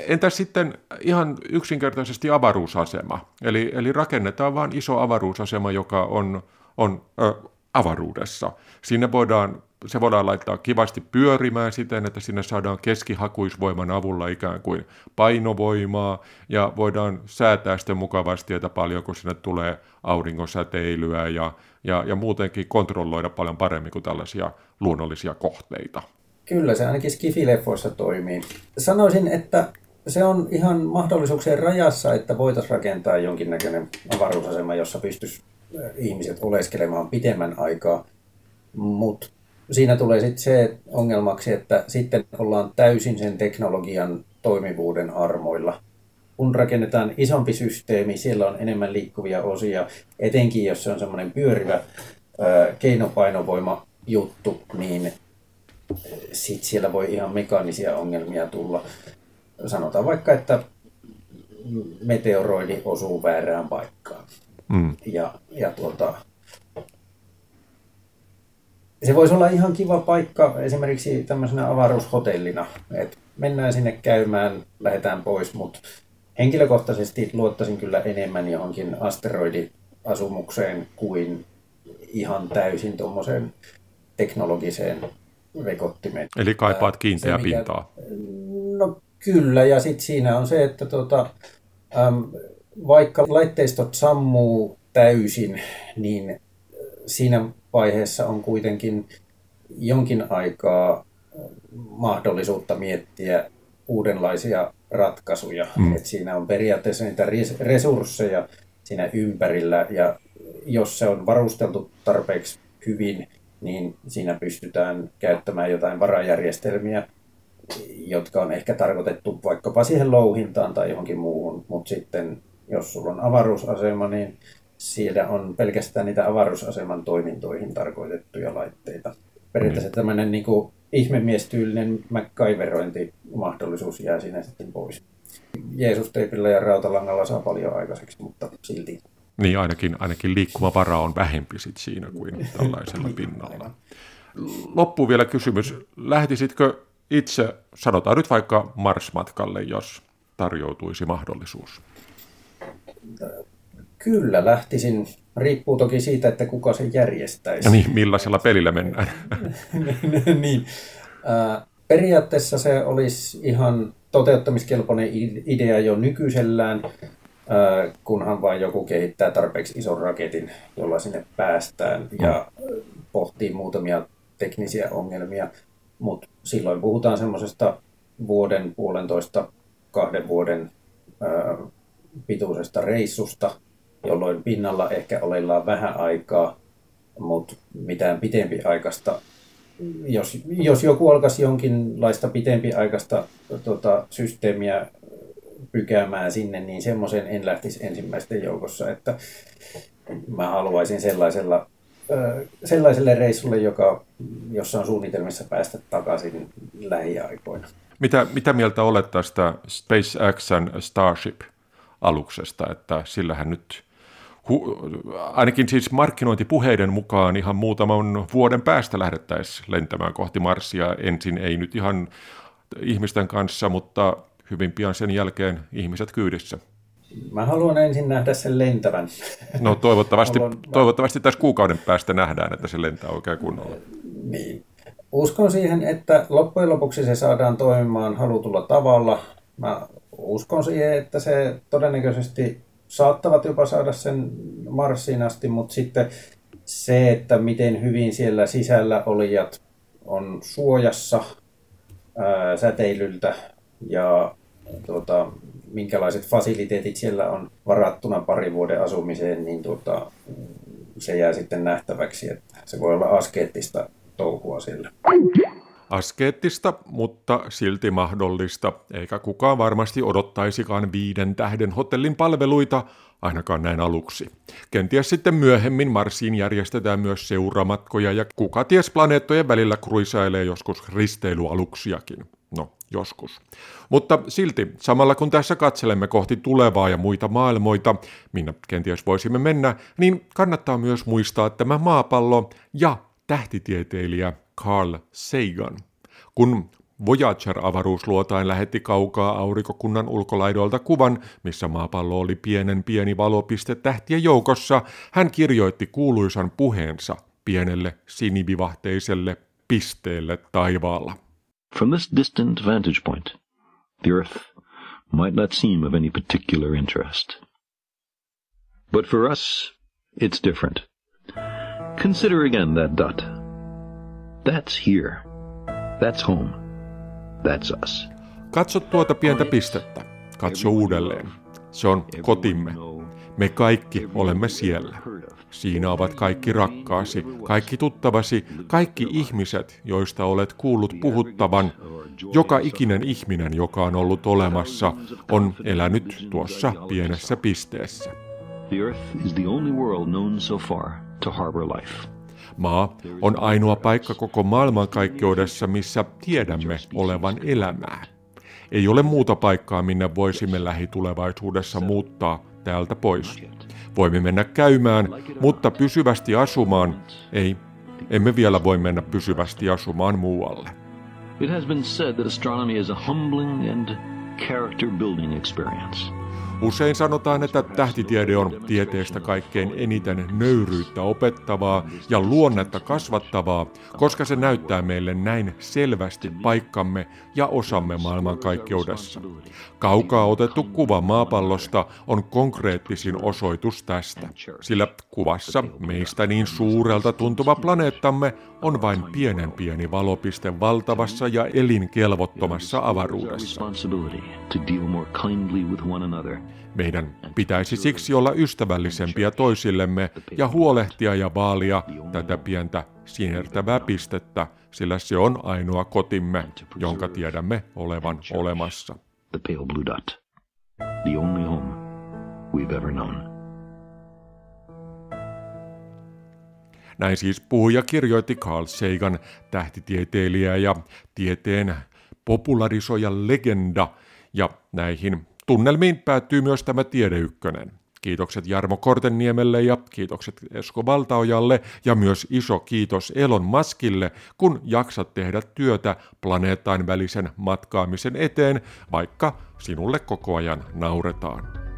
entäs sitten ihan yksinkertaisesti avaruusasema? Eli, eli rakennetaan vain iso avaruusasema, joka on, on ö, avaruudessa. Sinne voidaan, se voidaan laittaa kivasti pyörimään siten, että sinne saadaan keskihakuisvoiman avulla ikään kuin painovoimaa ja voidaan säätää sitten mukavasti, että paljonko sinne tulee aurinkosäteilyä ja, ja, ja muutenkin kontrolloida paljon paremmin kuin tällaisia luonnollisia kohteita. Kyllä, se ainakin skifileffoissa toimii. Sanoisin, että se on ihan mahdollisuuksien rajassa, että voitaisiin rakentaa jonkinnäköinen avaruusasema, jossa pystyisi ihmiset oleskelemaan pitemmän aikaa. Mutta siinä tulee sitten se ongelmaksi, että sitten ollaan täysin sen teknologian toimivuuden armoilla. Kun rakennetaan isompi systeemi, siellä on enemmän liikkuvia osia, etenkin jos se on semmoinen pyörivä keinopainovoima juttu, niin sitten siellä voi ihan mekaanisia ongelmia tulla. Sanotaan vaikka, että meteoroidi osuu väärään paikkaan. Mm. Ja, ja tuota, se voisi olla ihan kiva paikka esimerkiksi tämmöisenä avaruushotellina, että mennään sinne käymään, lähdetään pois, mutta henkilökohtaisesti luottaisin kyllä enemmän johonkin asteroidiasumukseen kuin ihan täysin tuommoiseen teknologiseen vekottimeen. Eli kaipaat kiinteää mikä, pintaa. No kyllä, ja sitten siinä on se, että tota, äm, vaikka laitteistot sammuu täysin, niin siinä vaiheessa on kuitenkin jonkin aikaa mahdollisuutta miettiä uudenlaisia ratkaisuja. Mm. Et siinä on periaatteessa niitä resursseja siinä ympärillä ja jos se on varusteltu tarpeeksi hyvin, niin siinä pystytään käyttämään jotain varajärjestelmiä, jotka on ehkä tarkoitettu vaikkapa siihen louhintaan tai johonkin muuhun, mutta sitten jos sulla on avaruusasema, niin siellä on pelkästään niitä avaruusaseman toimintoihin tarkoitettuja laitteita. Periaatteessa mm. tämmöinen niin kuin ihmemiestyylinen MacGyverointimahdollisuus jää siinä sitten pois. Jeesus-teipillä ja rautalangalla saa paljon aikaiseksi, mutta silti. Niin, ainakin, ainakin liikkumavara on vähempi sit siinä kuin tällaisella pinnalla. Loppuun vielä kysymys. Lähtisitkö itse, sanotaan nyt vaikka Mars-matkalle, jos tarjoutuisi mahdollisuus? Kyllä, lähtisin. Riippuu toki siitä, että kuka sen järjestäisi. Ja niin, millaisella pelillä mennään. niin. Periaatteessa se olisi ihan toteuttamiskelpoinen idea jo nykyisellään, kunhan vain joku kehittää tarpeeksi ison raketin, jolla sinne päästään ja pohtii muutamia teknisiä ongelmia. Mutta silloin puhutaan semmoisesta vuoden, puolentoista, kahden vuoden pituisesta reissusta, jolloin pinnalla ehkä olellaan vähän aikaa, mutta mitään pitempiaikaista. Jos, jos joku alkaisi jonkinlaista pitempiaikaista tota, systeemiä pykäämään sinne, niin semmoisen en lähtisi ensimmäisten joukossa, että mä haluaisin sellaisella sellaiselle reissulle, joka, jossa on suunnitelmissa päästä takaisin lähiaikoina. Mitä, mitä mieltä olet tästä SpaceXn Starship-aluksesta, että sillähän nyt hu, ainakin siis markkinointipuheiden mukaan ihan muutaman vuoden päästä lähdettäisiin lentämään kohti Marsia. Ensin ei nyt ihan ihmisten kanssa, mutta hyvin pian sen jälkeen ihmiset kyydissä. Mä haluan ensin nähdä sen lentävän. No toivottavasti, haluan... toivottavasti tässä kuukauden päästä nähdään, että se lentää oikein kunnolla. Niin. Uskon siihen, että loppujen lopuksi se saadaan toimimaan halutulla tavalla. Mä uskon siihen, että se todennäköisesti saattavat jopa saada sen Marsiin asti, mutta sitten se, että miten hyvin siellä sisällä olijat on suojassa ää, säteilyltä ja tuota, minkälaiset fasiliteetit siellä on varattuna pari vuoden asumiseen, niin tuota, se jää sitten nähtäväksi, että se voi olla askeettista touhua siellä. Askeettista, mutta silti mahdollista, eikä kukaan varmasti odottaisikaan viiden tähden hotellin palveluita, ainakaan näin aluksi. Kenties sitten myöhemmin Marsiin järjestetään myös seuramatkoja ja kuka ties planeettojen välillä kruisailee joskus risteilyaluksiakin. No, joskus. Mutta silti, samalla kun tässä katselemme kohti tulevaa ja muita maailmoita, minne kenties voisimme mennä, niin kannattaa myös muistaa tämä maapallo ja tähtitieteilijä Carl Sagan. Kun Voyager-avaruusluotain lähetti kaukaa aurinkokunnan ulkolaidoilta kuvan, missä maapallo oli pienen pieni valopiste tähtien joukossa, hän kirjoitti kuuluisan puheensa pienelle sinivivahteiselle pisteelle taivaalla. From this distant vantage point, the Earth might not seem of any particular interest. But for us, it's different. Consider again that dot. That's here. That's home. That's us. Katso tuota pientä pistettä. Katso uudelleen. Se on kotimme. Me kaikki olemme siellä. Siinä ovat kaikki rakkaasi, kaikki tuttavasi, kaikki ihmiset, joista olet kuullut puhuttavan. Joka ikinen ihminen, joka on ollut olemassa, on elänyt tuossa pienessä pisteessä. The earth is the only world known so far to harbor life. Maa on ainoa paikka koko maailmankaikkeudessa, missä tiedämme olevan elämää. Ei ole muuta paikkaa, minne voisimme lähitulevaisuudessa muuttaa täältä pois. Voimme mennä käymään, mutta pysyvästi asumaan ei. Emme vielä voi mennä pysyvästi asumaan muualle. It has been said that astronomy is a humbling and character building experience. Usein sanotaan, että tähtitiede on tieteestä kaikkein eniten nöyryyttä opettavaa ja luonnetta kasvattavaa, koska se näyttää meille näin selvästi paikkamme ja osamme maailmankaikkeudessa. Kaukaa otettu kuva maapallosta on konkreettisin osoitus tästä, sillä kuvassa meistä niin suurelta tuntuva planeettamme on vain pienen pieni valopiste valtavassa ja elinkelvottomassa avaruudessa. Meidän pitäisi siksi olla ystävällisempiä toisillemme ja huolehtia ja vaalia tätä pientä sinertävää pistettä, sillä se on ainoa kotimme, jonka tiedämme olevan olemassa. Näin siis puhuja kirjoitti Carl Sagan, tähtitieteilijä ja tieteen popularisoija legenda, ja näihin Tunnelmiin päättyy myös tämä Tiedeykkönen. Kiitokset Jarmo Kortenniemelle ja kiitokset Esko Valtaojalle ja myös iso kiitos Elon Maskille, kun jaksat tehdä työtä planeetan välisen matkaamisen eteen, vaikka sinulle koko ajan nauretaan.